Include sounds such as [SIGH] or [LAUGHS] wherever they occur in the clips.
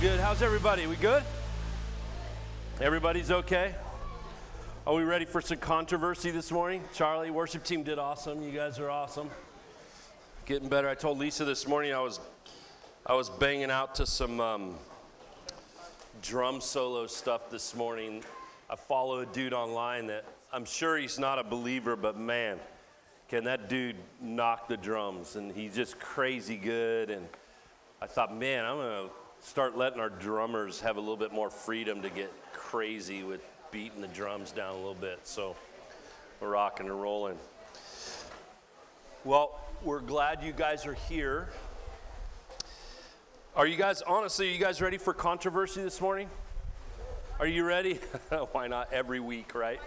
Good. How's everybody? We good? Everybody's okay? Are we ready for some controversy this morning? Charlie, worship team did awesome. You guys are awesome. Getting better. I told Lisa this morning I was I was banging out to some um, drum solo stuff this morning. I follow a dude online that I'm sure he's not a believer, but man, can that dude knock the drums? And he's just crazy good. And I thought, man, I'm gonna start letting our drummers have a little bit more freedom to get crazy with beating the drums down a little bit. So we're rocking and rolling. Well, we're glad you guys are here. Are you guys, honestly, are you guys ready for controversy this morning? Are you ready? [LAUGHS] Why not every week, right?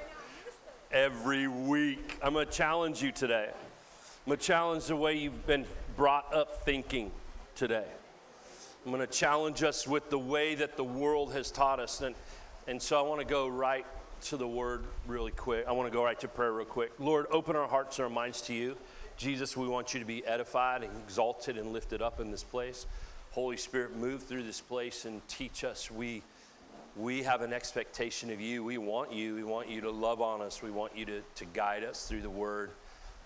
Every week. I'm going to challenge you today. I'm going to challenge the way you've been brought up thinking today. I'm going to challenge us with the way that the world has taught us. And, and so I want to go right to the word really quick. I want to go right to prayer real quick. Lord, open our hearts and our minds to you. Jesus, we want you to be edified and exalted and lifted up in this place. Holy Spirit, move through this place and teach us. We, we have an expectation of you. We want you. We want you to love on us. We want you to, to guide us through the word.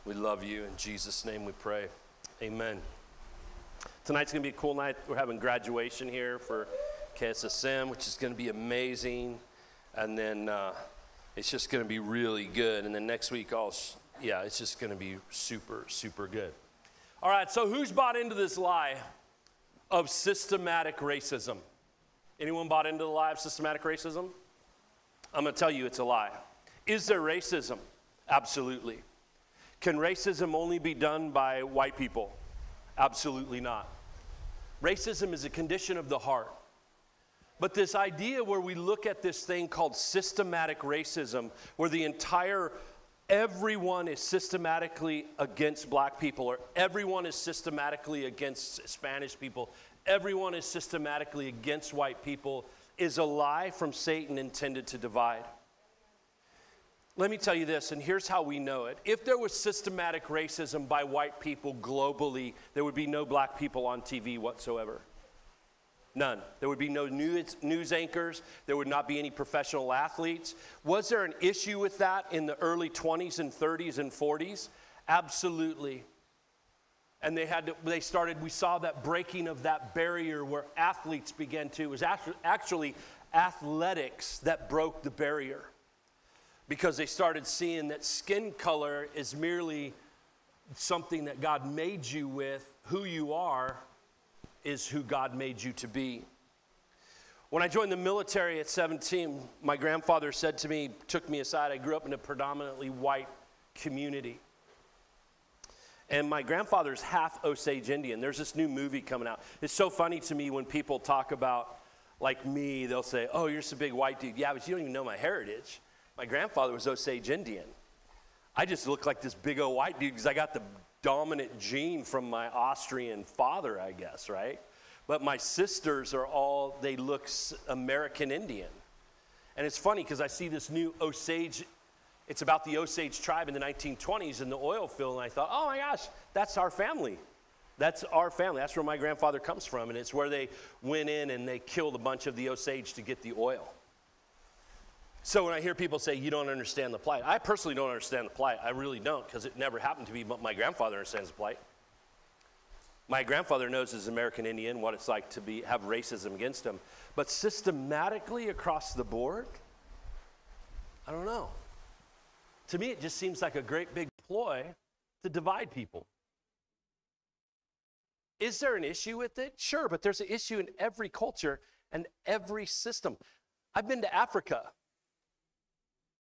We love you. In Jesus' name we pray. Amen. Tonight's going to be a cool night. We're having graduation here for KSSM, which is going to be amazing. And then uh, it's just going to be really good. And then next week, I'll, yeah, it's just going to be super, super good. All right, so who's bought into this lie of systematic racism? Anyone bought into the lie of systematic racism? I'm going to tell you it's a lie. Is there racism? Absolutely. Can racism only be done by white people? Absolutely not. Racism is a condition of the heart. But this idea where we look at this thing called systematic racism, where the entire everyone is systematically against black people, or everyone is systematically against Spanish people, everyone is systematically against white people, is a lie from Satan intended to divide. Let me tell you this, and here's how we know it. If there was systematic racism by white people globally, there would be no black people on TV whatsoever. None. There would be no news, news anchors. There would not be any professional athletes. Was there an issue with that in the early 20s and 30s and 40s? Absolutely. And they had to, they started, we saw that breaking of that barrier where athletes began to, it was actually athletics that broke the barrier because they started seeing that skin color is merely something that God made you with. Who you are is who God made you to be. When I joined the military at 17, my grandfather said to me, took me aside. I grew up in a predominantly white community. And my grandfather's half Osage Indian. There's this new movie coming out. It's so funny to me when people talk about, like me, they'll say, Oh, you're just a big white dude. Yeah, but you don't even know my heritage. My grandfather was Osage Indian. I just look like this big old white dude because I got the dominant gene from my Austrian father, I guess, right? But my sisters are all, they look American Indian. And it's funny because I see this new Osage, it's about the Osage tribe in the 1920s in the oil field, and I thought, oh my gosh, that's our family. That's our family. That's where my grandfather comes from, and it's where they went in and they killed a bunch of the Osage to get the oil. So when I hear people say, you don't understand the plight, I personally don't understand the plight. I really don't because it never happened to me, but my grandfather understands the plight. My grandfather knows as American Indian what it's like to be, have racism against him. But systematically across the board, I don't know. To me, it just seems like a great big ploy to divide people. Is there an issue with it? Sure, but there's an issue in every culture and every system. I've been to Africa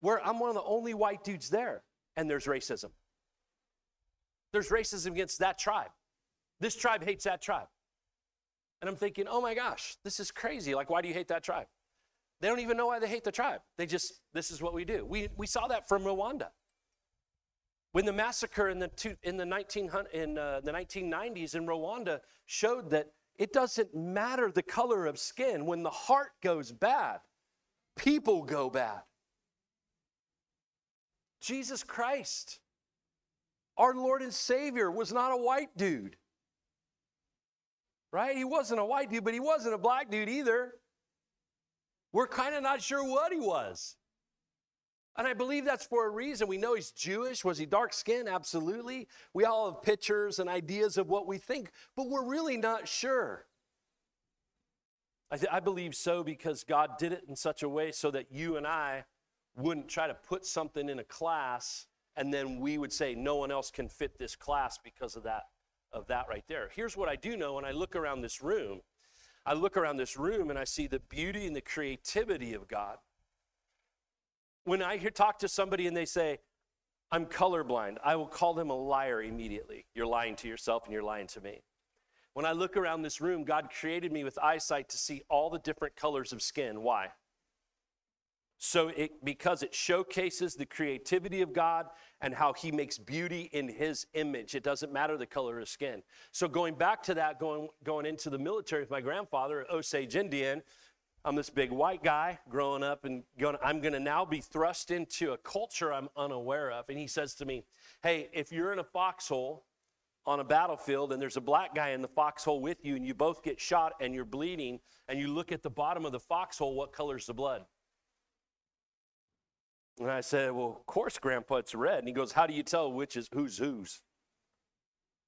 where I'm one of the only white dudes there, and there's racism. There's racism against that tribe. This tribe hates that tribe. And I'm thinking, oh my gosh, this is crazy. Like, why do you hate that tribe? They don't even know why they hate the tribe. They just, this is what we do. We, we saw that from Rwanda. When the massacre in the, two, in, the 19, in uh, the 1990s in Rwanda showed that it doesn't matter the color of skin. When the heart goes bad, people go bad. Jesus Christ, our Lord and Savior, was not a white dude. right? He wasn't a white dude, but he wasn't a black dude either. We're kind of not sure what he was. And I believe that's for a reason. We know he's Jewish. Was he dark skinned? Absolutely. We all have pictures and ideas of what we think, but we're really not sure. I, th- I, believe so because God did it in such a way so that you and I wouldn't try to put something in a class and then we would say no one else can fit this class because of that of that right there. Here's what I do know when I look around this room. I look around this room and I see the beauty and the creativity of God. When I hear talk to somebody and they say, I'm colorblind, I will call them a liar immediately. You're lying to yourself and you're lying to me. When I look around this room, God created me with eyesight to see all the different colors of skin. Why? So it because it showcases the creativity of God and how he makes beauty in his image. It doesn't matter the color of skin. So going back to that, going going into the military with my grandfather, Osage Indian, I'm this big white guy growing up and going, I'm going to now be thrust into a culture I'm unaware of. And he says to me, Hey, if you're in a foxhole on a battlefield and there's a black guy in the foxhole with you and you both get shot and you're bleeding and you look at the bottom of the foxhole, what color's the blood? And I said, Well, of course, Grandpa, it's red. And he goes, How do you tell which is who's whose?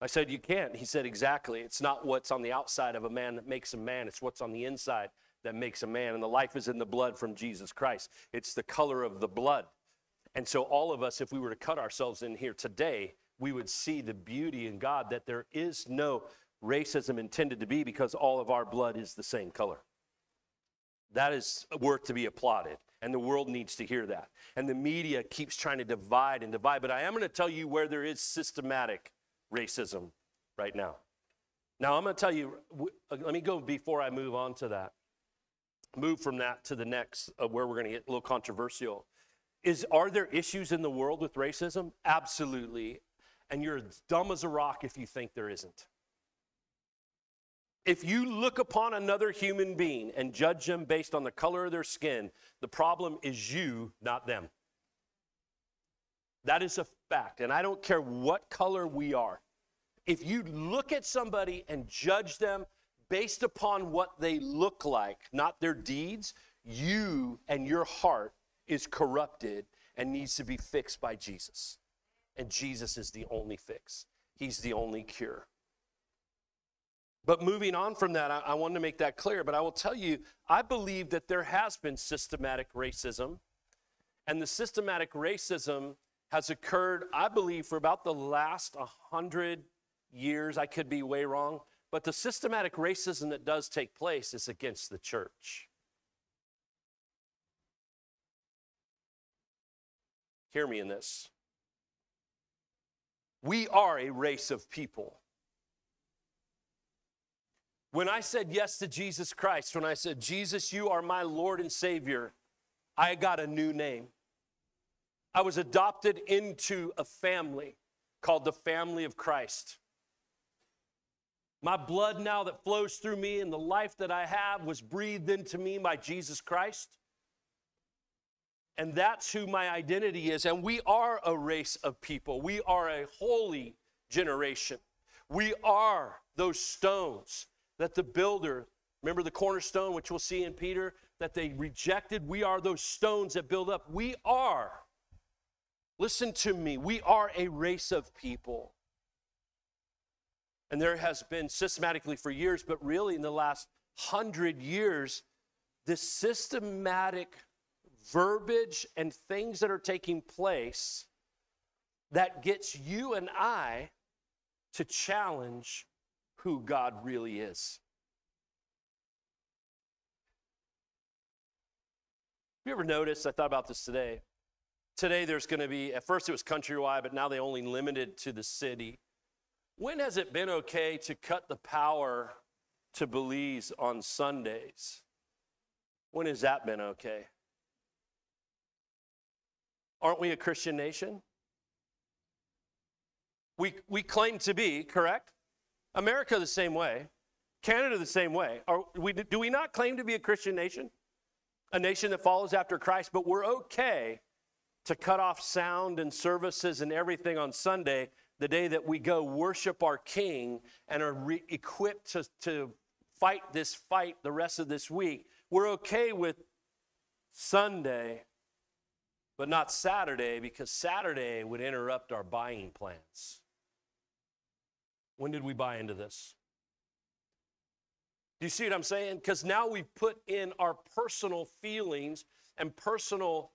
I said, You can't. He said, Exactly. It's not what's on the outside of a man that makes a man, it's what's on the inside that makes a man. And the life is in the blood from Jesus Christ. It's the color of the blood. And so, all of us, if we were to cut ourselves in here today, we would see the beauty in God that there is no racism intended to be because all of our blood is the same color. That is worth to be applauded. And the world needs to hear that. And the media keeps trying to divide and divide. But I am going to tell you where there is systematic racism right now. Now, I'm going to tell you, let me go before I move on to that move from that to the next, uh, where we're going to get a little controversial. Is are there issues in the world with racism? Absolutely. And you're as dumb as a rock if you think there isn't. If you look upon another human being and judge them based on the color of their skin, the problem is you, not them. That is a fact. And I don't care what color we are. If you look at somebody and judge them based upon what they look like, not their deeds, you and your heart is corrupted and needs to be fixed by Jesus. And Jesus is the only fix, He's the only cure. But moving on from that, I, I wanted to make that clear. But I will tell you, I believe that there has been systematic racism. And the systematic racism has occurred, I believe, for about the last 100 years. I could be way wrong. But the systematic racism that does take place is against the church. Hear me in this. We are a race of people. When I said yes to Jesus Christ, when I said, Jesus, you are my Lord and Savior, I got a new name. I was adopted into a family called the family of Christ. My blood now that flows through me and the life that I have was breathed into me by Jesus Christ. And that's who my identity is. And we are a race of people, we are a holy generation. We are those stones that the builder, remember the cornerstone, which we'll see in Peter, that they rejected. We are those stones that build up. We are, listen to me, we are a race of people and there has been systematically for years, but really in the last hundred years, this systematic verbiage and things that are taking place that gets you and I to challenge who God really is. Have you ever noticed? I thought about this today. Today, there's going to be, at first it was countrywide, but now they only limited to the city. When has it been okay to cut the power to Belize on Sundays? When has that been okay? Aren't we a Christian nation? We, we claim to be, correct? America the same way. Canada the same way. We, do we not claim to be a Christian nation? A nation that follows after Christ, but we're okay to cut off sound and services and everything on Sunday the day that we go worship our King and are re- equipped to, to fight this fight the rest of this week, we're okay with Sunday, but not Saturday because Saturday would interrupt our buying plans. When did we buy into this? Do you see what I'm saying? Because now we've put in our personal feelings and personal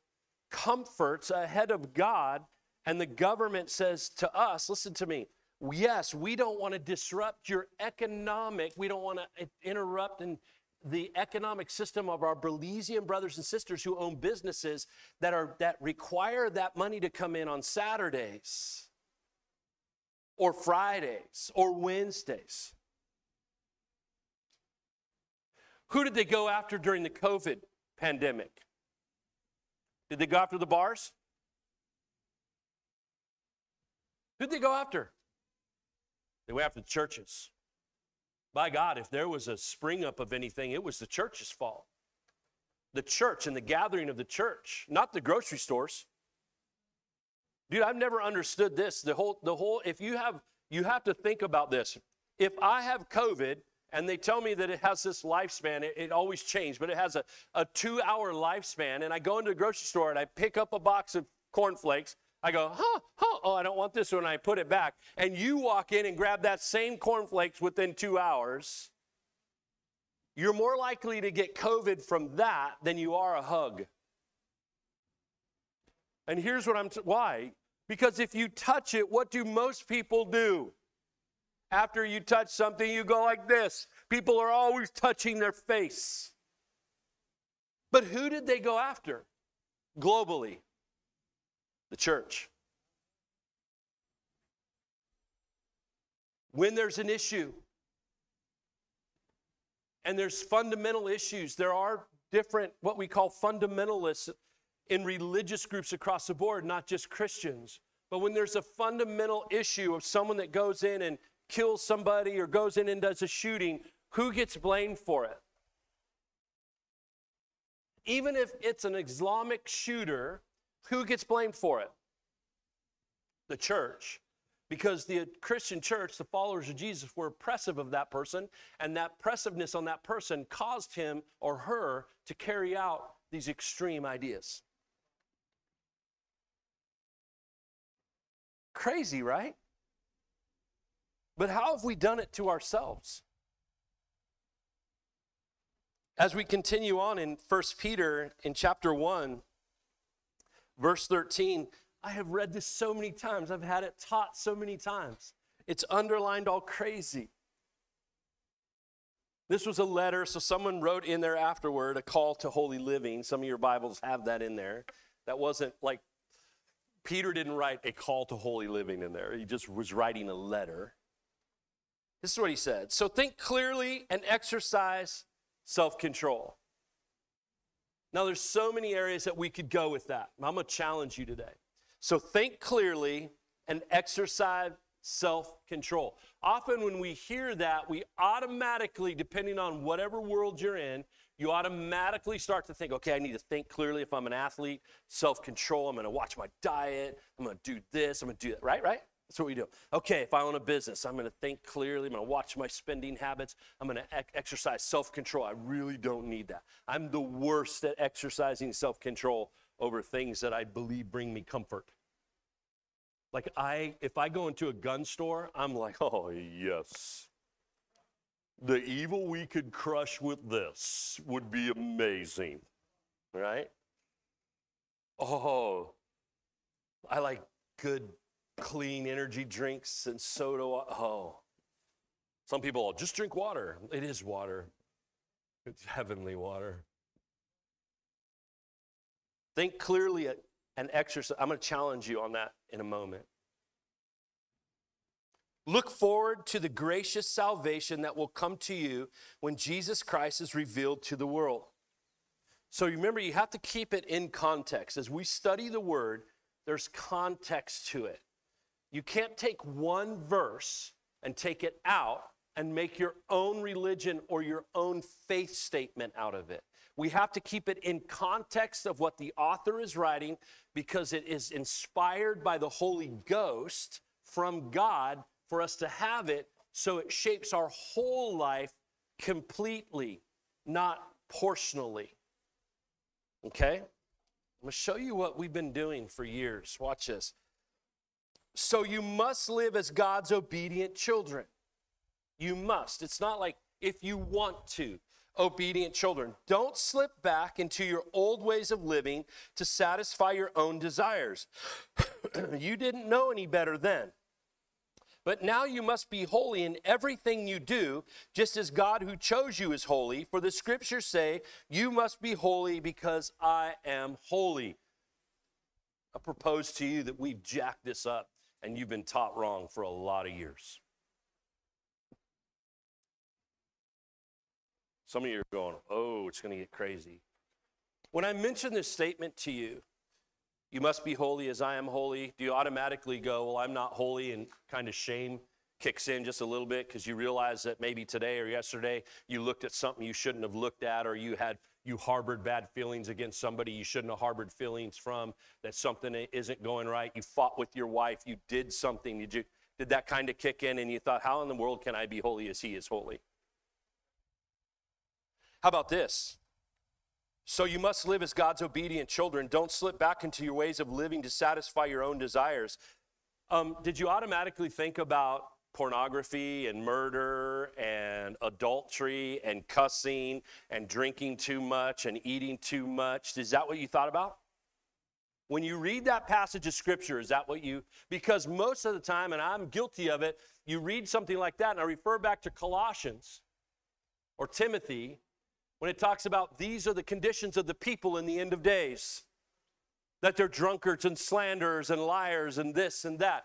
comforts ahead of God, and the government says to us, listen to me, yes, we don't want to disrupt your economic, we don't want to interrupt and the economic system of our Belizean brothers and sisters who own businesses that are that require that money to come in on Saturdays or Fridays or Wednesdays. Who did they go after during the COVID pandemic? Did they go after the bars? Who did they go after? They went after the churches. By God, if there was a spring up of anything, it was the church's fault. The church and the gathering of the church, not the grocery stores. Dude, I've never understood this. The whole, the whole, if you have, you have to think about this. If I have COVID and they tell me that it has this lifespan, it, it always changed, but it has a, a two hour lifespan, and I go into the grocery store and I pick up a box of cornflakes, I go, huh, huh, oh, I don't want this one, I put it back. And you walk in and grab that same cornflakes within two hours, you're more likely to get COVID from that than you are a hug. And here's what I'm, t- why? Because if you touch it, what do most people do? After you touch something, you go like this. People are always touching their face. But who did they go after globally? The church. When there's an issue, and there's fundamental issues, there are different, what we call fundamentalists in religious groups across the board, not just Christians. But when there's a fundamental issue of someone that goes in and kills somebody or goes in and does a shooting, who gets blamed for it? Even if it's an Islamic shooter, who gets blamed for it? The church. Because the Christian church, the followers of Jesus, were oppressive of that person, and that oppressiveness on that person caused him or her to carry out these extreme ideas. Crazy, right? But how have we done it to ourselves? As we continue on in 1 Peter in chapter 1, verse 13, I have read this so many times. I've had it taught so many times. It's underlined all crazy. This was a letter, so someone wrote in there afterward a call to holy living. Some of your Bibles have that in there. That wasn't like Peter didn't write a call to holy living in there, he just was writing a letter. This is what he said. So think clearly and exercise self control. Now, there's so many areas that we could go with that. I'm going to challenge you today. So think clearly and exercise self control. Often, when we hear that, we automatically, depending on whatever world you're in, you automatically start to think, okay, I need to think clearly if I'm an athlete, self control, I'm gonna watch my diet, I'm gonna do this, I'm gonna do that, right? Right? That's what we do. Okay, if I own a business, I'm gonna think clearly, I'm gonna watch my spending habits, I'm gonna ec- exercise self control. I really don't need that. I'm the worst at exercising self control over things that I believe bring me comfort. Like I, if I go into a gun store, I'm like, [LAUGHS] oh yes, the evil we could crush with this would be amazing, right? Oh, I like good, clean energy drinks and soda. Oh, some people oh, just drink water. It is water, it's heavenly water. Think clearly and exercise. I'm going to challenge you on that in a moment. Look forward to the gracious salvation that will come to you when Jesus Christ is revealed to the world. So remember, you have to keep it in context. As we study the word, there's context to it. You can't take one verse and take it out and make your own religion or your own faith statement out of it. We have to keep it in context of what the author is writing because it is inspired by the Holy Ghost from God for us to have it so it shapes our whole life completely, not portionally. Okay? I'm gonna show you what we've been doing for years. Watch this. So you must live as God's obedient children. You must. It's not like if you want to. Obedient children. Don't slip back into your old ways of living to satisfy your own desires. [CLEARS THROAT] you didn't know any better then. But now you must be holy in everything you do, just as God who chose you is holy. For the scriptures say, You must be holy because I am holy. I propose to you that we've jacked this up and you've been taught wrong for a lot of years. Some of you are going, oh, it's going to get crazy. When I mention this statement to you, you must be holy as I am holy, do you automatically go, well, I'm not holy, and kind of shame kicks in just a little bit because you realize that maybe today or yesterday you looked at something you shouldn't have looked at, or you had you harbored bad feelings against somebody you shouldn't have harbored feelings from, that something isn't going right, you fought with your wife, you did something, did you did that kind of kick in and you thought, how in the world can I be holy as he is holy? How about this? So you must live as God's obedient children. Don't slip back into your ways of living to satisfy your own desires. Um, did you automatically think about pornography and murder and adultery and cussing and drinking too much and eating too much? Is that what you thought about? When you read that passage of scripture, is that what you, because most of the time, and I'm guilty of it, you read something like that, and I refer back to Colossians or Timothy, when it talks about these are the conditions of the people in the end of days that they're drunkards and slanderers and liars and this and that.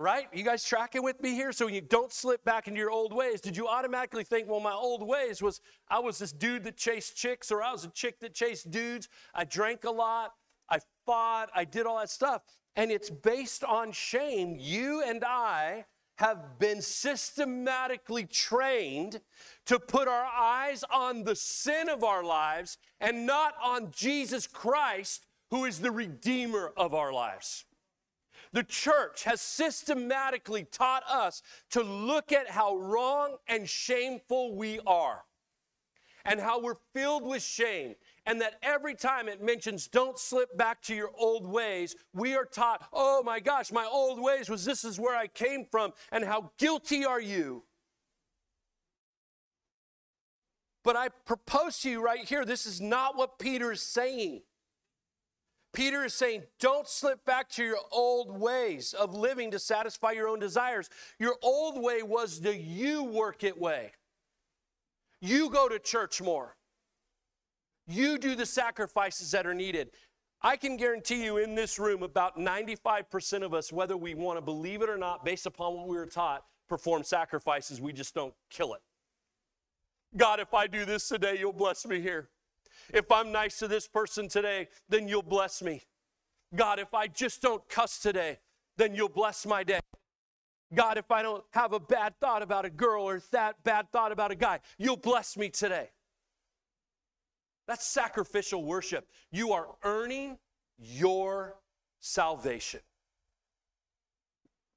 Right? You guys tracking with me here? So you don't slip back into your old ways. Did you automatically think, well, my old ways was I was this dude that chased chicks, or I was a chick that chased dudes. I drank a lot, I fought, I did all that stuff. And it's based on shame. You and I have been systematically trained to put our eyes on the sin of our lives and not on Jesus Christ, who is the Redeemer of our lives. The church has systematically taught us to look at how wrong and shameful we are and how we're filled with shame and that every time it mentions don't slip back to your old ways, we are taught, oh my gosh, my old ways was this is where I came from, and how guilty are you? But I propose to you right here, this is not what Peter is saying. Peter is saying, don't slip back to your old ways of living to satisfy your own desires. Your old way was the you work it way. You go to church more. You do the sacrifices that are needed. I can guarantee you in this room, about 95% of us, whether we want to believe it or not, based upon what we were taught, perform sacrifices. We just don't kill it. God, if I do this today, you'll bless me here. If I'm nice to this person today, then you'll bless me. God, if I just don't cuss today, then you'll bless my day. God, if I don't have a bad thought about a girl or that bad thought about a guy, you'll bless me today. That's sacrificial worship. You are earning your salvation.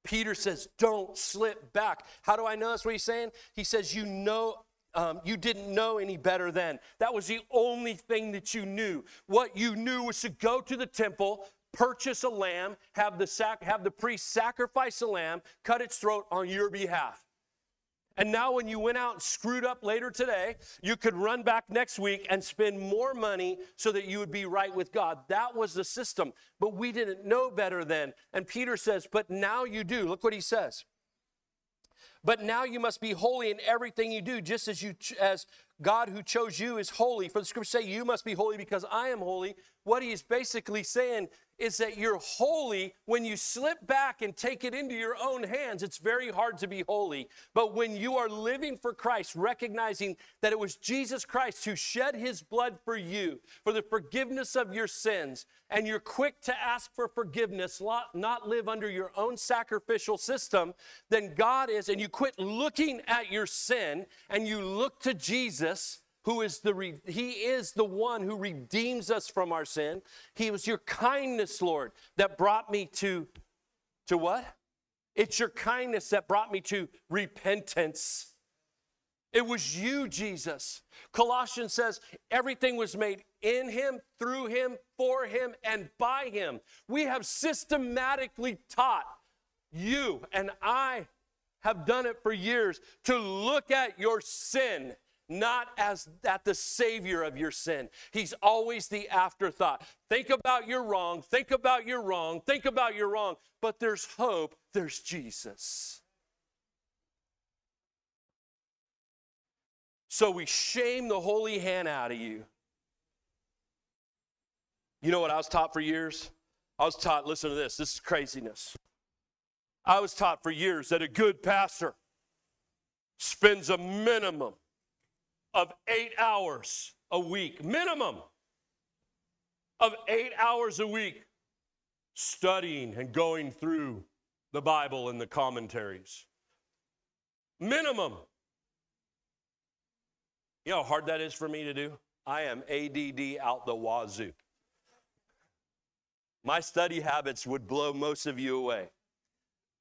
Peter says, Don't slip back. How do I know that's what he's saying? He says, You know, um, you didn't know any better then. That was the only thing that you knew. What you knew was to go to the temple, purchase a lamb, have the, sac- have the priest sacrifice a lamb, cut its throat on your behalf. And now, when you went out and screwed up later today, you could run back next week and spend more money so that you would be right with God. That was the system. But we didn't know better then. And Peter says, But now you do. Look what he says. But now you must be holy in everything you do, just as you as God who chose you is holy. For the scriptures say, You must be holy because I am holy. What he is basically saying is that you're holy when you slip back and take it into your own hands. It's very hard to be holy. But when you are living for Christ, recognizing that it was Jesus Christ who shed his blood for you, for the forgiveness of your sins, and you're quick to ask for forgiveness, not live under your own sacrificial system, then God is, and you quit looking at your sin and you look to Jesus who is the he is the one who redeems us from our sin he was your kindness lord that brought me to to what It's your kindness that brought me to repentance. It was you, Jesus. Colossians says everything was made in him, through him, for him, and by him. We have systematically taught you, and I have done it for years, to look at your sin not as that the savior of your sin. He's always the afterthought. Think about your wrong, think about your wrong, think about your wrong, but there's hope, there's Jesus. So we shame the holy hand out of you. You know what I was taught for years? I was taught, listen to this, this is craziness. I was taught for years that a good pastor spends a minimum of eight hours a week, minimum of eight hours a week, studying and going through the Bible and the commentaries. Minimum. You know how hard that is for me to do? I am ADD out the wazoo. My study habits would blow most of you away.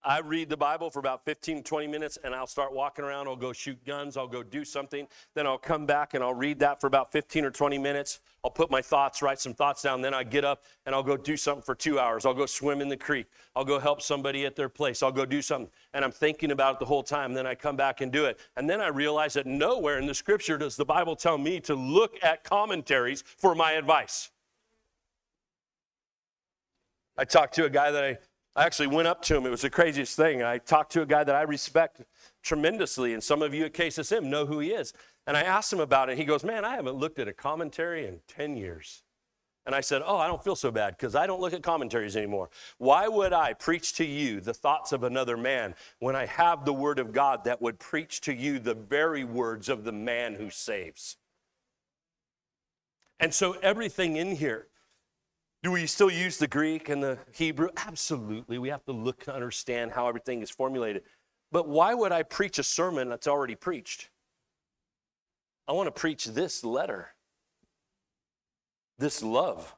I read the Bible for about 15, 20 minutes and I'll start walking around. I'll go shoot guns. I'll go do something. Then I'll come back and I'll read that for about 15 or 20 minutes. I'll put my thoughts, write some thoughts down. Then I get up and I'll go do something for two hours. I'll go swim in the creek. I'll go help somebody at their place. I'll go do something. And I'm thinking about it the whole time. Then I come back and do it. And then I realize that nowhere in the scripture does the Bible tell me to look at commentaries for my advice. I talked to a guy that I I actually went up to him. It was the craziest thing. I talked to a guy that I respect tremendously, and some of you at KSSM know who he is. And I asked him about it. He goes, Man, I haven't looked at a commentary in 10 years. And I said, Oh, I don't feel so bad because I don't look at commentaries anymore. Why would I preach to you the thoughts of another man when I have the Word of God that would preach to you the very words of the man who saves? And so everything in here do we still use the Greek and the Hebrew? Absolutely. We have to look to understand how everything is formulated. But why would I preach a sermon that's already preached? I want to preach this letter, this love.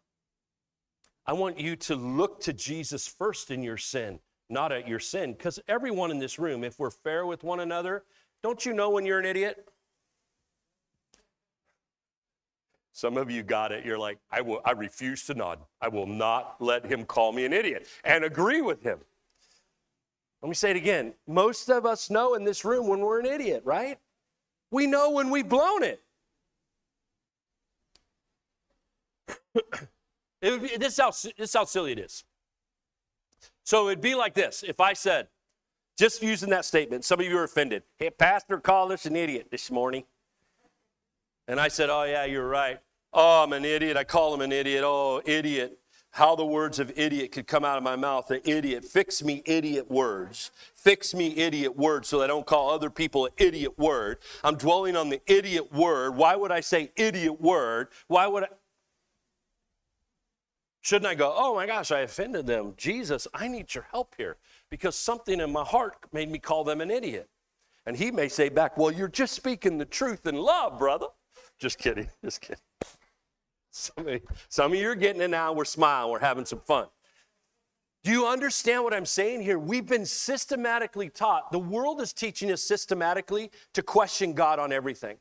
I want you to look to Jesus first in your sin, not at your sin. Because everyone in this room, if we're fair with one another, don't you know when you're an idiot? Some of you got it. You're like, I will I refuse to nod. I will not let him call me an idiot and agree with him. Let me say it again. Most of us know in this room when we're an idiot, right? We know when we've blown it. [COUGHS] it be, this, is how, this is how silly it is. So it'd be like this if I said, just using that statement, some of you are offended. Hey, Pastor called us an idiot this morning. And I said, Oh, yeah, you're right. Oh, I'm an idiot. I call him an idiot. Oh, idiot. How the words of idiot could come out of my mouth. An idiot. Fix me idiot words. Fix me idiot words so I don't call other people an idiot word. I'm dwelling on the idiot word. Why would I say idiot word? Why would I? Shouldn't I go, oh my gosh, I offended them? Jesus, I need your help here because something in my heart made me call them an idiot. And he may say back, well, you're just speaking the truth in love, brother. Just kidding. Just kidding. Some of, some of you are getting it now. We're smiling. We're having some fun. Do you understand what I'm saying here? We've been systematically taught. The world is teaching us systematically to question God on everything.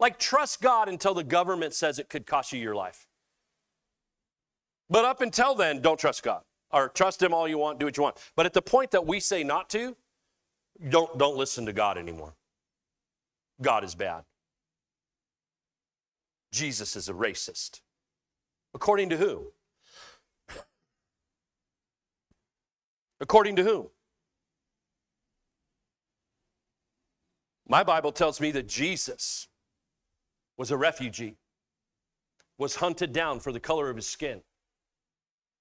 Like, trust God until the government says it could cost you your life. But up until then, don't trust God. Or trust Him all you want, do what you want. But at the point that we say not to, don't, don't listen to God anymore. God is bad. Jesus is a racist. According to who? According to whom? My Bible tells me that Jesus was a refugee, was hunted down for the color of his skin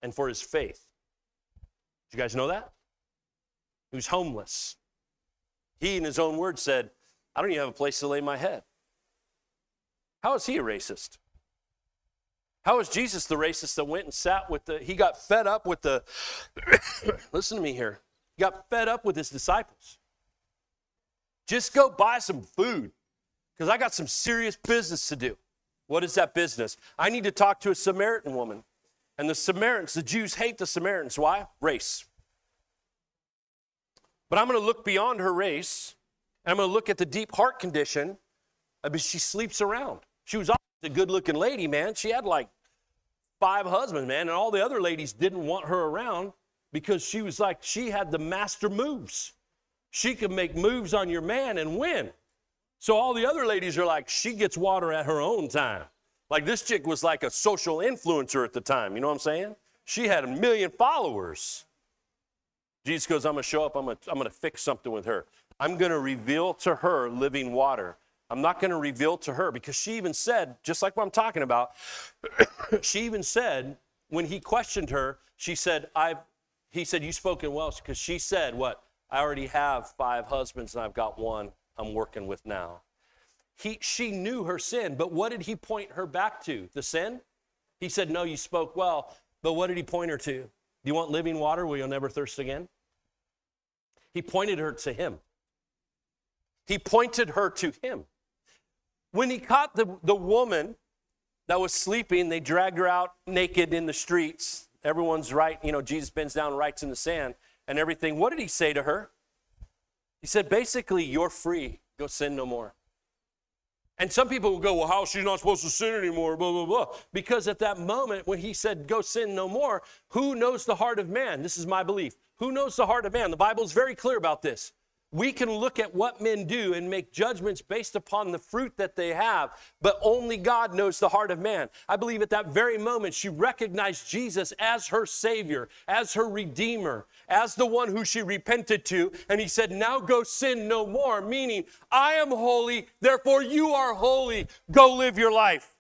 and for his faith. Did you guys know that? He was homeless. He, in his own words, said, I don't even have a place to lay my head. How is he a racist? How is Jesus the racist that went and sat with the, he got fed up with the, [COUGHS] listen to me here, he got fed up with his disciples. Just go buy some food because I got some serious business to do. What is that business? I need to talk to a Samaritan woman. And the Samaritans, the Jews hate the Samaritans. Why? Race. But I'm going to look beyond her race, and I'm going to look at the deep heart condition. I mean, she sleeps around. She was always a good looking lady, man. She had like five husbands, man, and all the other ladies didn't want her around because she was like, she had the master moves. She could make moves on your man and win. So all the other ladies are like, she gets water at her own time. Like this chick was like a social influencer at the time. You know what I'm saying? She had a million followers. Jesus goes, I'm to show up. I'm to, I'm to fix something with her. I'm to reveal to her living water. I'm not going to reveal to her because she even said, just like what I'm talking about, [COUGHS] she even said, when he questioned her, she said, I've, he said, You spoke in Welsh because she said, What? I already have five husbands and I've got one I'm working with now. He, she knew her sin, but what did he point her back to? The sin? He said, No, you spoke well, but what did he point her to? Do you want living water where you'll never thirst again? He pointed her to him. He pointed her to him. When he caught the, the woman that was sleeping, they dragged her out naked in the streets. Everyone's right, you know, Jesus bends down, writes in the sand and everything. What did he say to her? He said, basically, you're free. Go sin no more. And some people will go, well, how is she not supposed to sin anymore? Blah, blah, blah. Because at that moment when he said, go sin no more, who knows the heart of man? This is my belief. Who knows the heart of man? The Bible is very clear about this. We can look at what men do and make judgments based upon the fruit that they have, but only God knows the heart of man. I believe at that very moment she recognized Jesus as her Savior, as her Redeemer, as the one who she repented to. And he said, Now go sin no more, meaning, I am holy, therefore you are holy. Go live your life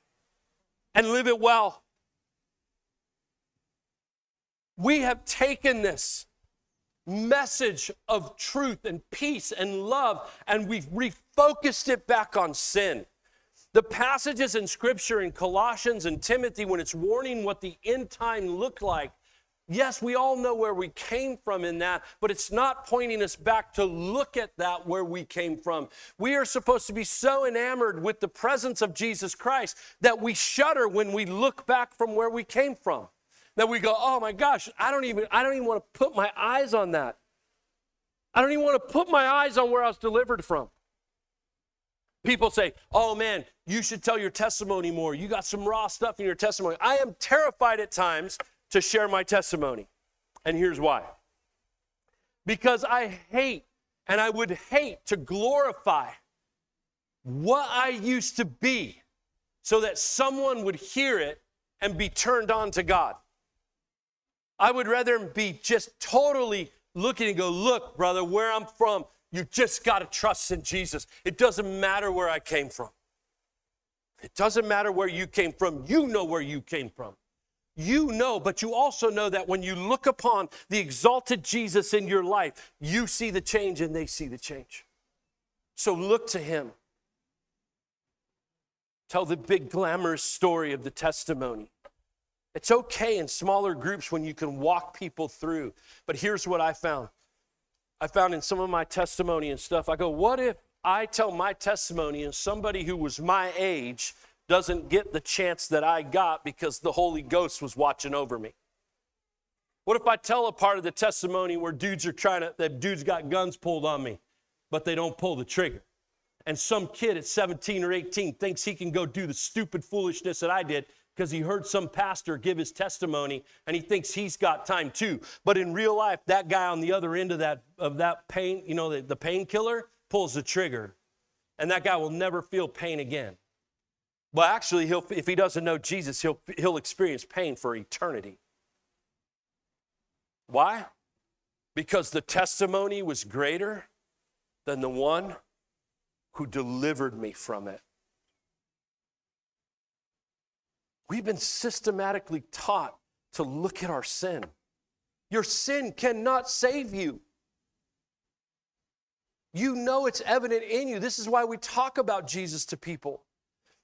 and live it well. We have taken this message of truth and peace and love, and we've refocused it back on sin. The passages in Scripture in Colossians and Timothy, when it's warning what the end time looked like, yes, we all know where we came from in that, but it's not pointing us back to look at that where we came from. We are supposed to be so enamored with the presence of Jesus Christ that we shudder when we look back from where we came from that we go, oh my gosh, I don't even, I don't even want to put my eyes on that. I don't even want to put my eyes on where I was delivered from. People say, oh man, you should tell your testimony more. You got some raw stuff in your testimony. I am terrified at times to share my testimony. And here's why. Because I hate, and I would hate to glorify what I used to be so that someone would hear it and be turned on to God. I would rather be just totally looking and go, look, brother, where I'm from, you just got to trust in Jesus. It doesn't matter where I came from. It doesn't matter where you came from. You know where you came from. You know, but you also know that when you look upon the exalted Jesus in your life, you see the change and they see the change. So look to him. Tell the big glamorous story of the testimony. It's okay in smaller groups when you can walk people through. But here's what I found I found in some of my testimony and stuff, I go, what if I tell my testimony and somebody who was my age doesn't get the chance that I got because the Holy Ghost was watching over me? What if I tell a part of the testimony where dudes are trying to, that dudes got guns pulled on me, but they don't pull the trigger? And some kid at 17 or 18 thinks he can go do the stupid foolishness that I did because he heard some pastor give his testimony and he thinks he's got time too. But in real life, that guy on the other end of that of that pain, you know, the, the painkiller pulls the trigger, and that guy will never feel pain again. Well, actually, he'll if he doesn't know Jesus, he'll he'll experience pain for eternity. Why? Because the testimony was greater than the one who delivered me from it. We've been systematically taught to look at our sin. Your sin cannot save you. You know it's evident in you. This is why we talk about Jesus to people.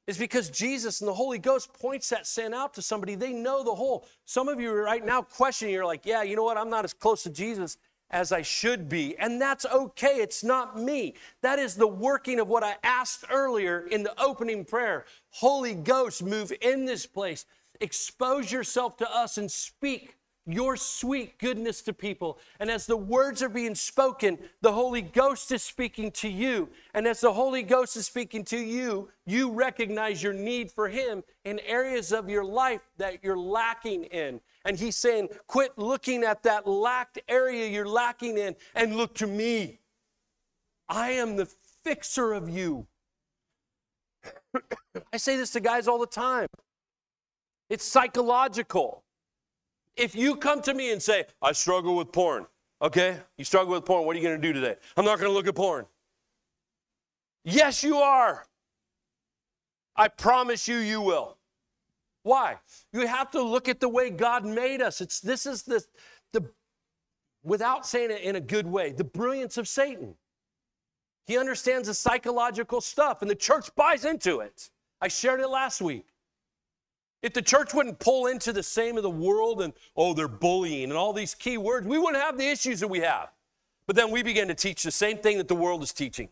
It's because Jesus and the Holy Ghost points that sin out to somebody. They know the whole. Some of you are right now questioning, you're like, yeah, you know what? I'm not as close to Jesus as I should be. And that's okay. It's not me. That is the working of what I asked earlier in the opening prayer. Holy Ghost, move in this place. Expose yourself to us and speak your sweet goodness to people. And as the words are being spoken, the Holy Ghost is speaking to you. And as the Holy Ghost is speaking to you, you recognize your need for Him in areas of your life that you're lacking in. And He's saying, quit looking at that lacked area you're lacking in and look to me. I am the fixer of you. [COUGHS] I say this to guys all the time. It's psychological. If you come to me and say, I struggle with porn, okay? You struggle with porn, what are you gonna do today? I'm not gonna look at porn. Yes, you are. I promise you, you will. Why? You have to look at the way God made us. It's this is the, the without saying it in a good way, the brilliance of Satan. He understands the psychological stuff, and the church buys into it. I shared it last week. If the church wouldn't pull into the same of the world and, oh, they're bullying and all these key words, we wouldn't have the issues that we have. But then we begin to teach the same thing that the world is teaching.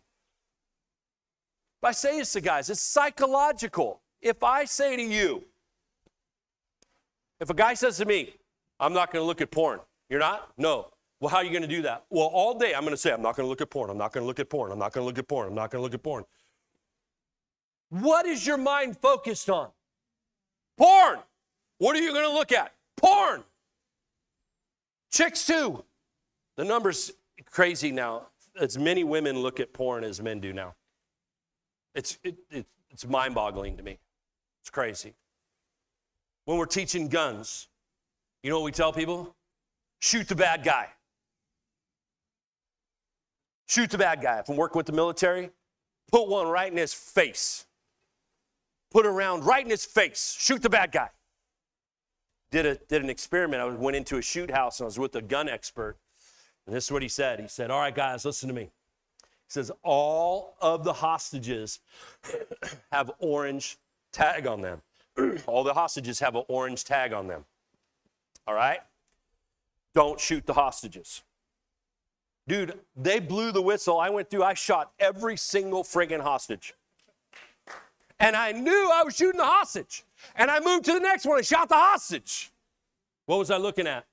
But I say this to guys, it's psychological. If I say to you, if a guy says to me, I'm not going to look at porn, you're not? No. Well, how are you going to do that? Well, all day I'm going to say, I'm not going to look at porn. I'm not going to look at porn. I'm not going to look at porn. I'm not going to look at porn. What is your mind focused on? Porn. What are you going to look at? Porn. Chicks too. The number's crazy now. As many women look at porn as men do now. It's, it, it, it's mind boggling to me. It's crazy. When we're teaching guns, you know what we tell people? Shoot the bad guy. Shoot the bad guy. If I'm working with the military, put one right in his face. Put around right in his face. Shoot the bad guy. Did, a, did an experiment. I went into a shoot house and I was with a gun expert. And this is what he said. He said, All right, guys, listen to me. He says, All of the hostages [COUGHS] have orange tag on them. [CLEARS THROAT] All the hostages have an orange tag on them. All right? Don't shoot the hostages. Dude, they blew the whistle. I went through, I shot every single friggin' hostage. And I knew I was shooting the hostage. And I moved to the next one and shot the hostage. What was I looking at?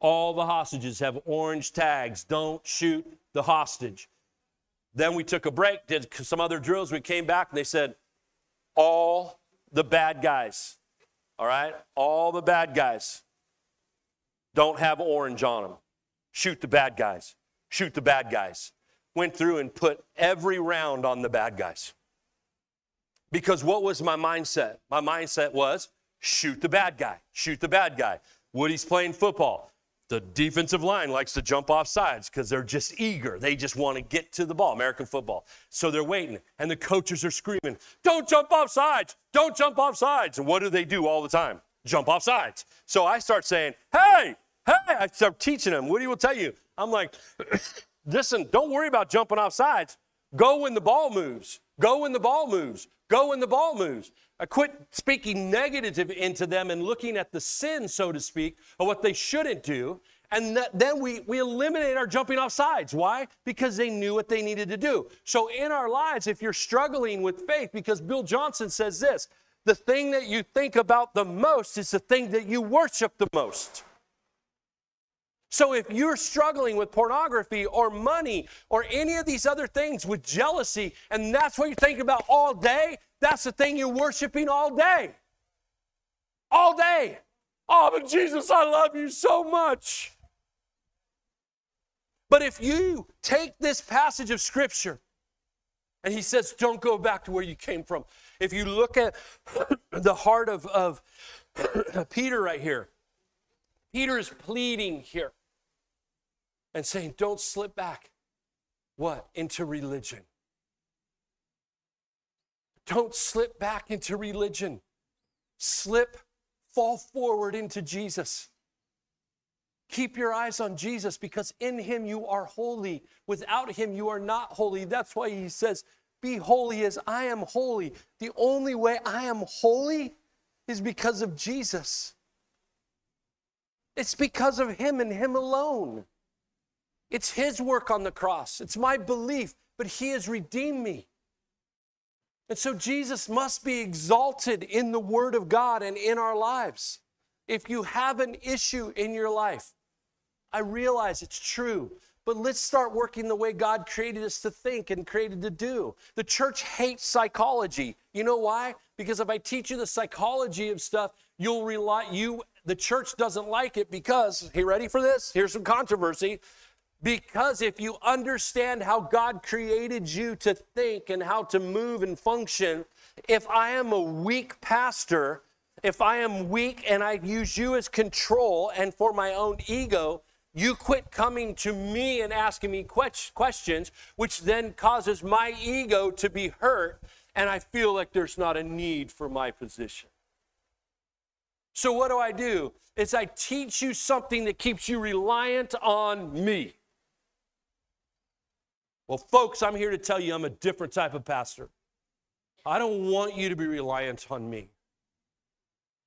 All the hostages have orange tags. Don't shoot the hostage. Then we took a break, did some other drills. We came back and they said, all the bad guys, all right? All the bad guys don't have orange on them. Shoot the bad guys. Shoot the bad guys. Went through and put every round on the bad guys. Because what was my mindset? My mindset was shoot the bad guy, shoot the bad guy. Woody's playing football. The defensive line likes to jump off sides because they're just eager. They just want to get to the ball, American football. So they're waiting, and the coaches are screaming, Don't jump off sides! Don't jump off sides! And what do they do all the time? Jump off sides. So I start saying, Hey, hey, I start teaching them. Woody will tell you. I'm like, [CLEARS THROAT] Listen, don't worry about jumping off sides. Go when the ball moves. Go when the ball moves. Go when the ball moves. I quit speaking negative into them and looking at the sin, so to speak, of what they shouldn't do. And then we, we eliminate our jumping off sides. Why? Because they knew what they needed to do. So in our lives, if you're struggling with faith, because Bill Johnson says this the thing that you think about the most is the thing that you worship the most. So if you're struggling with pornography or money or any of these other things with jealousy, and that's what you're thinking about all day, that's the thing you're worshiping all day. All day. Oh, but Jesus, I love you so much. But if you take this passage of Scripture, and he says, don't go back to where you came from. If you look at [CLEARS THROAT] the heart of, of [CLEARS THROAT] Peter right here, Peter is pleading here and saying, don't slip back. What? Into religion. Don't slip back into religion. Slip, fall forward into Jesus. Keep your eyes on Jesus because in him you are holy. Without him you are not holy. That's why he says, Be holy as I am holy. The only way I am holy is because of Jesus. It's because of him and him alone. It's His work on the cross. It's my belief, but He has redeemed me. And so Jesus must be exalted in the Word of God and in our lives. If you have an issue in your life, I realize it's true, but let's start working the way God created us to think and created to do. The church hates psychology. You know why? Because if I teach you the psychology of stuff, you'll rely you the church doesn't like it because, you ready for this? Here's some controversy. Because if you understand how God created you to think and how to move and function, if I am a weak pastor, if I am weak and I use you as control and for my own ego, you quit coming to me and asking me questions, which then causes my ego to be hurt, and I feel like there's not a need for my position. So, what do I do? Is I teach you something that keeps you reliant on me. Well, folks, I'm here to tell you I'm a different type of pastor. I don't want you to be reliant on me.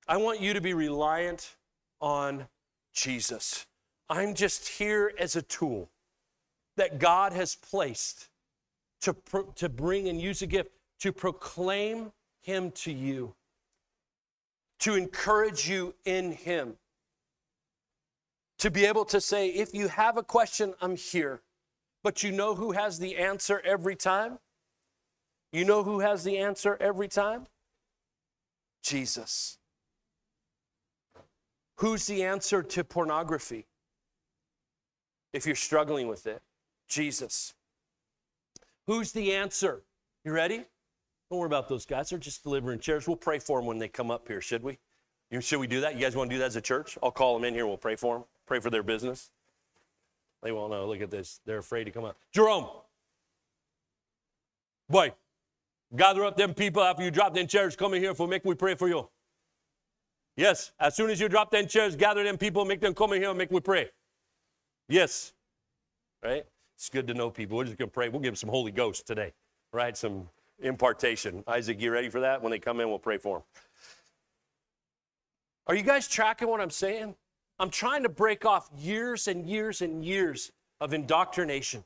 I want you to be reliant on Jesus. I'm just here as a tool that God has placed to, pro- to bring and use a gift to proclaim Him to you, to encourage you in Him, to be able to say, if you have a question, I'm here. But you know who has the answer every time? You know who has the answer every time? Jesus. Who's the answer to pornography? if you're struggling with it? Jesus. Who's the answer? You ready? Don't worry about those guys. They're just delivering chairs. We'll pray for them when they come up here, should we? Should we do that? You guys want to do that as a church? I'll call them in here. We'll pray for them. Pray for their business. They won't know. Look at this. They're afraid to come up. Jerome. Boy, gather up them people after you drop them chairs. Come in here for make we pray for you. Yes, as soon as you drop them chairs, gather them people, make them come in here and make we pray. Yes. Right? It's good to know people. We're just going to pray. We'll give them some Holy Ghost today, right? Some impartation. Isaac, you ready for that? When they come in, we'll pray for them. Are you guys tracking what I'm saying? I'm trying to break off years and years and years of indoctrination.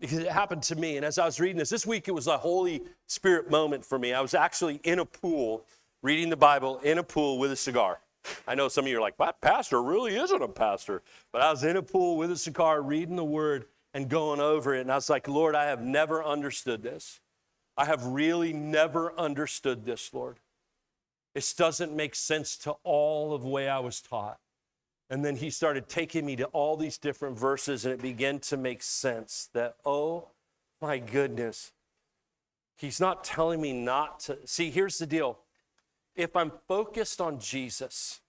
Because it happened to me. And as I was reading this, this week it was a Holy Spirit moment for me. I was actually in a pool, reading the Bible in a pool with a cigar. I know some of you are like, that pastor really isn't a pastor. But I was in a pool with a cigar reading the word and going over it. And I was like, Lord, I have never understood this. I have really never understood this, Lord. This doesn't make sense to all of the way I was taught. And then he started taking me to all these different verses, and it began to make sense that, oh my goodness, he's not telling me not to. See, here's the deal if I'm focused on Jesus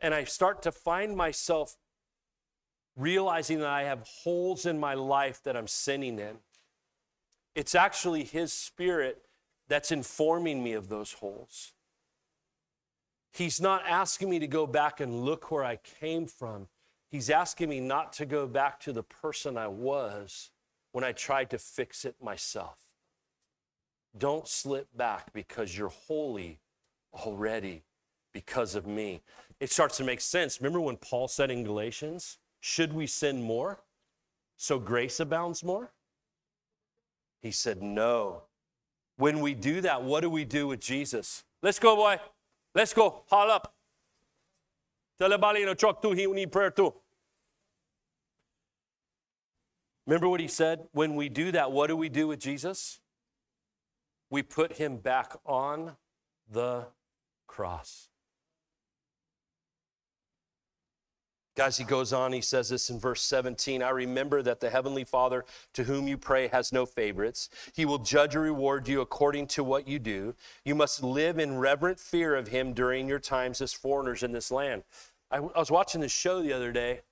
and I start to find myself realizing that I have holes in my life that I'm sinning in, it's actually His Spirit that's informing me of those holes. He's not asking me to go back and look where I came from. He's asking me not to go back to the person I was when I tried to fix it myself. Don't slip back because you're holy already because of me. It starts to make sense. Remember when Paul said in Galatians, should we sin more so grace abounds more? He said, no. When we do that, what do we do with Jesus? Let's go, boy. Let's go. Haul up. Tell everybody in the truck too, he need prayer too. Remember what he said? When we do that, what do we do with Jesus? we put him back on the cross. Guys, he goes on, he says this in verse 17 I remember that the Heavenly Father to whom you pray has no favorites. He will judge and reward you according to what you do. You must live in reverent fear of Him during your times as foreigners in this land. I, I was watching this show the other day,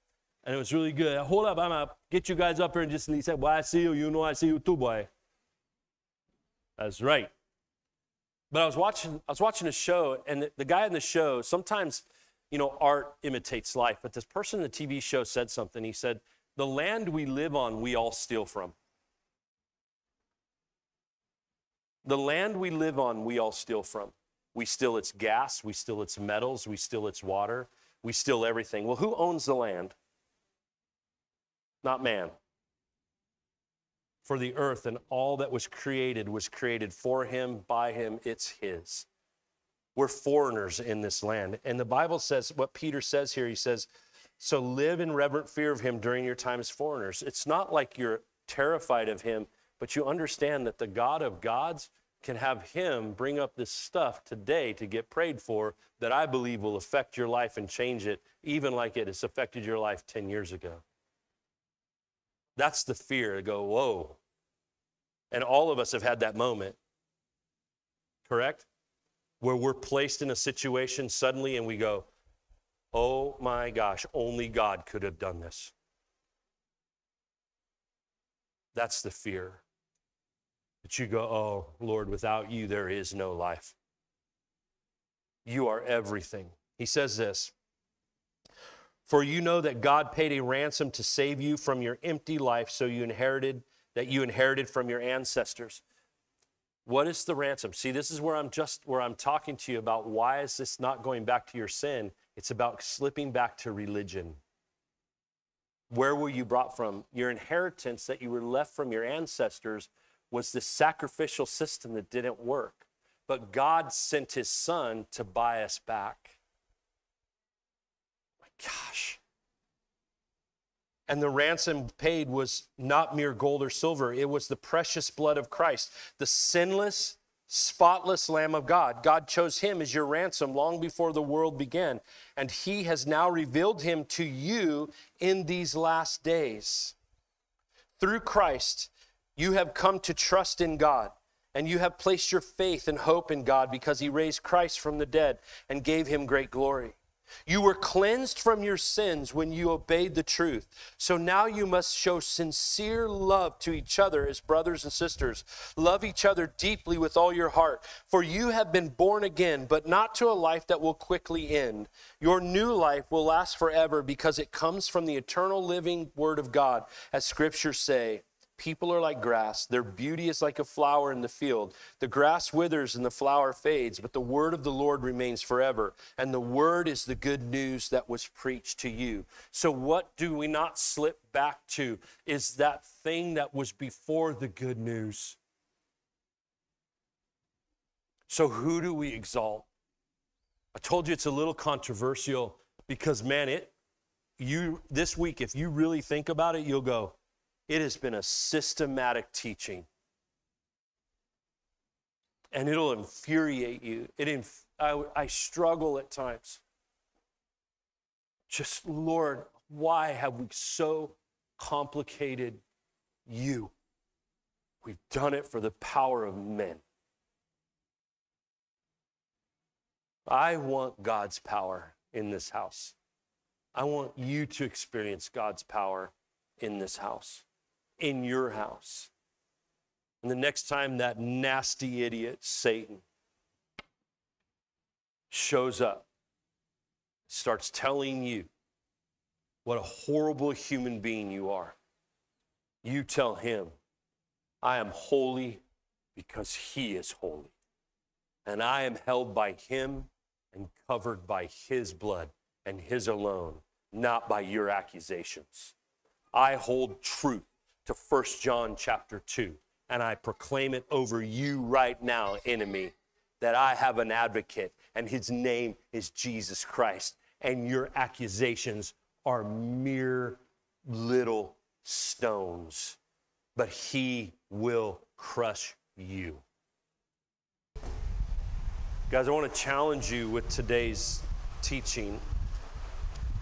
and it was really good. Hold up, I'm gonna get you guys up here and just he said, Well, I see you, you know I see you too, boy. That's right. But I was watching, I was watching a show, and the, the guy in the show, sometimes, you know, art imitates life. But this person in the TV show said something. He said, The land we live on, we all steal from. The land we live on, we all steal from. We steal its gas, we steal its metals, we steal its water, we steal everything. Well, who owns the land? Not man for the earth and all that was created was created for him, by him, it's his. We're foreigners in this land. And the Bible says what Peter says here he says, So live in reverent fear of him during your time as foreigners. It's not like you're terrified of him, but you understand that the God of gods can have him bring up this stuff today to get prayed for that I believe will affect your life and change it, even like it has affected your life 10 years ago. That's the fear to go, whoa. And all of us have had that moment, correct? Where we're placed in a situation suddenly and we go, oh my gosh, only God could have done this. That's the fear. That you go, oh Lord, without you, there is no life. You are everything. He says this For you know that God paid a ransom to save you from your empty life, so you inherited that you inherited from your ancestors. What is the ransom? See, this is where I'm just where I'm talking to you about why is this not going back to your sin? It's about slipping back to religion. Where were you brought from? Your inheritance that you were left from your ancestors was this sacrificial system that didn't work. But God sent his son to buy us back. My gosh. And the ransom paid was not mere gold or silver, it was the precious blood of Christ, the sinless, spotless Lamb of God. God chose him as your ransom long before the world began, and he has now revealed him to you in these last days. Through Christ, you have come to trust in God, and you have placed your faith and hope in God because he raised Christ from the dead and gave him great glory. You were cleansed from your sins when you obeyed the truth. So now you must show sincere love to each other as brothers and sisters. Love each other deeply with all your heart, for you have been born again, but not to a life that will quickly end. Your new life will last forever because it comes from the eternal living word of God, as scriptures say. People are like grass. Their beauty is like a flower in the field. The grass withers and the flower fades, but the word of the Lord remains forever. And the word is the good news that was preached to you. So, what do we not slip back to is that thing that was before the good news. So, who do we exalt? I told you it's a little controversial because, man, it, you, this week, if you really think about it, you'll go, it has been a systematic teaching. And it'll infuriate you. It inf- I, I struggle at times. Just, Lord, why have we so complicated you? We've done it for the power of men. I want God's power in this house. I want you to experience God's power in this house in your house. And the next time that nasty idiot, Satan, shows up, starts telling you what a horrible human being you are, you tell him, I am holy because he is holy. And I am held by him and covered by his blood and his alone, not by your accusations. I hold truth to 1 John chapter 2. And I proclaim it over you right now, enemy, that I have an advocate, and his name is Jesus Christ. And your accusations are mere little stones, but he will crush you. Guys, I want to challenge you with today's teaching.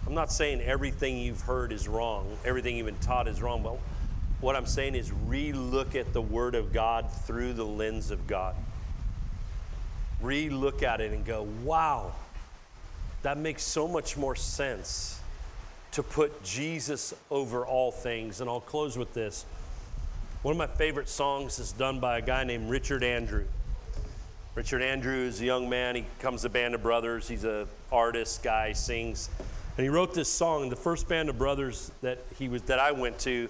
I'm not saying everything you've heard is wrong, everything you've been taught is wrong, but what I'm saying is re-look at the Word of God through the lens of God. Re-look at it and go, wow, that makes so much more sense to put Jesus over all things. And I'll close with this. One of my favorite songs is done by a guy named Richard Andrew. Richard Andrew is a young man. He comes to Band of Brothers. He's an artist guy, sings. And he wrote this song. The first Band of Brothers that he was that I went to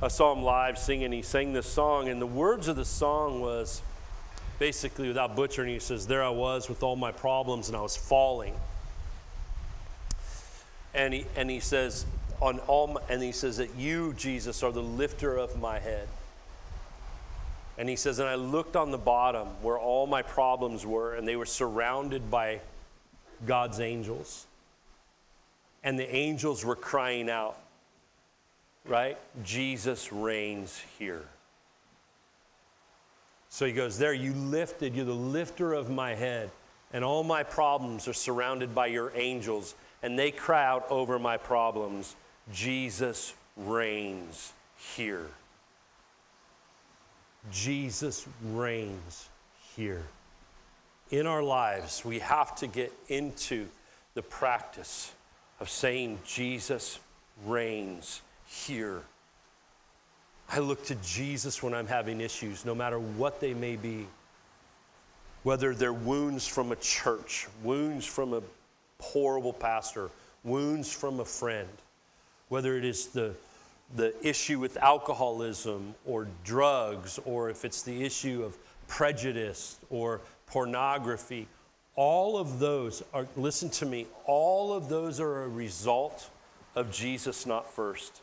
I saw him live singing. He sang this song, and the words of the song was basically, without butchering, he says, There I was with all my problems, and I was falling. And he, and he says, on all my, and he says that you, Jesus, are the lifter of my head. And he says, And I looked on the bottom where all my problems were, and they were surrounded by God's angels. And the angels were crying out, right? Jesus reigns here. So he goes, There, you lifted, you're the lifter of my head, and all my problems are surrounded by your angels, and they cry out over my problems. Jesus reigns here. Jesus reigns here. In our lives, we have to get into the practice of saying, Jesus reigns here. I look to Jesus when I'm having issues, no matter what they may be. Whether they're wounds from a church, wounds from a horrible pastor, wounds from a friend, whether it is the, the issue with alcoholism or drugs, or if it's the issue of prejudice or pornography, all of those are, listen to me, all of those are a result of Jesus not first.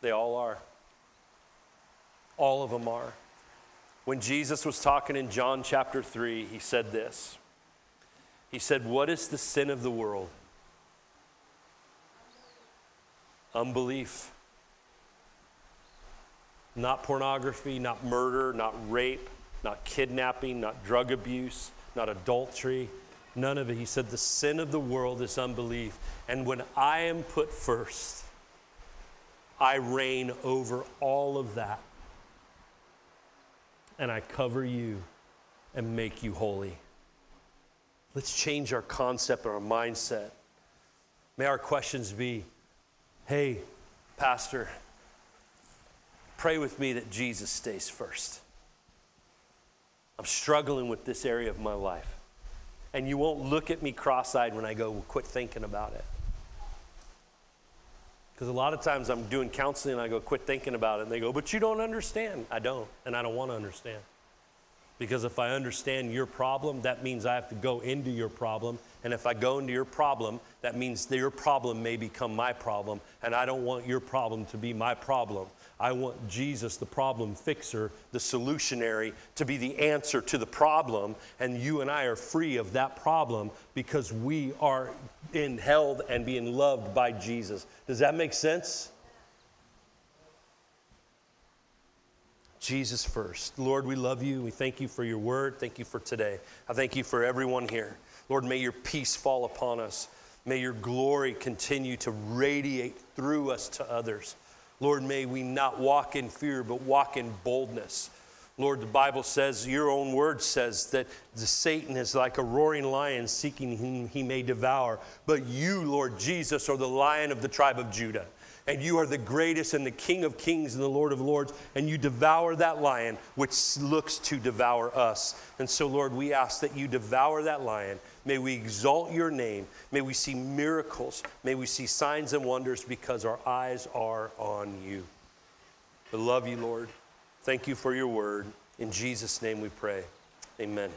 They all are. All of them are. When Jesus was talking in John chapter 3, he said this. He said, What is the sin of the world? Unbelief. Not pornography, not murder, not rape, not kidnapping, not drug abuse, not adultery, none of it. He said, The sin of the world is unbelief. And when I am put first, I reign over all of that and I cover you and make you holy. Let's change our concept and our mindset. May our questions be hey, Pastor, pray with me that Jesus stays first. I'm struggling with this area of my life. And you won't look at me cross eyed when I go, well, quit thinking about it. Because a lot of times I'm doing counseling and I go, quit thinking about it. And they go, but you don't understand. I don't, and I don't want to understand. Because if I understand your problem, that means I have to go into your problem. And if I go into your problem, that means that your problem may become my problem. And I don't want your problem to be my problem. I want Jesus, the problem fixer, the solutionary, to be the answer to the problem. And you and I are free of that problem because we are in held and being loved by Jesus. Does that make sense? Jesus first. Lord, we love you. We thank you for your word. Thank you for today. I thank you for everyone here. Lord, may your peace fall upon us. May your glory continue to radiate through us to others. Lord, may we not walk in fear, but walk in boldness. Lord, the Bible says, your own word says that the Satan is like a roaring lion seeking whom he may devour. But you, Lord Jesus, are the lion of the tribe of Judah. And you are the greatest and the King of kings and the Lord of lords. And you devour that lion which looks to devour us. And so, Lord, we ask that you devour that lion May we exalt your name. May we see miracles. May we see signs and wonders because our eyes are on you. We love you, Lord. Thank you for your word. In Jesus' name we pray. Amen.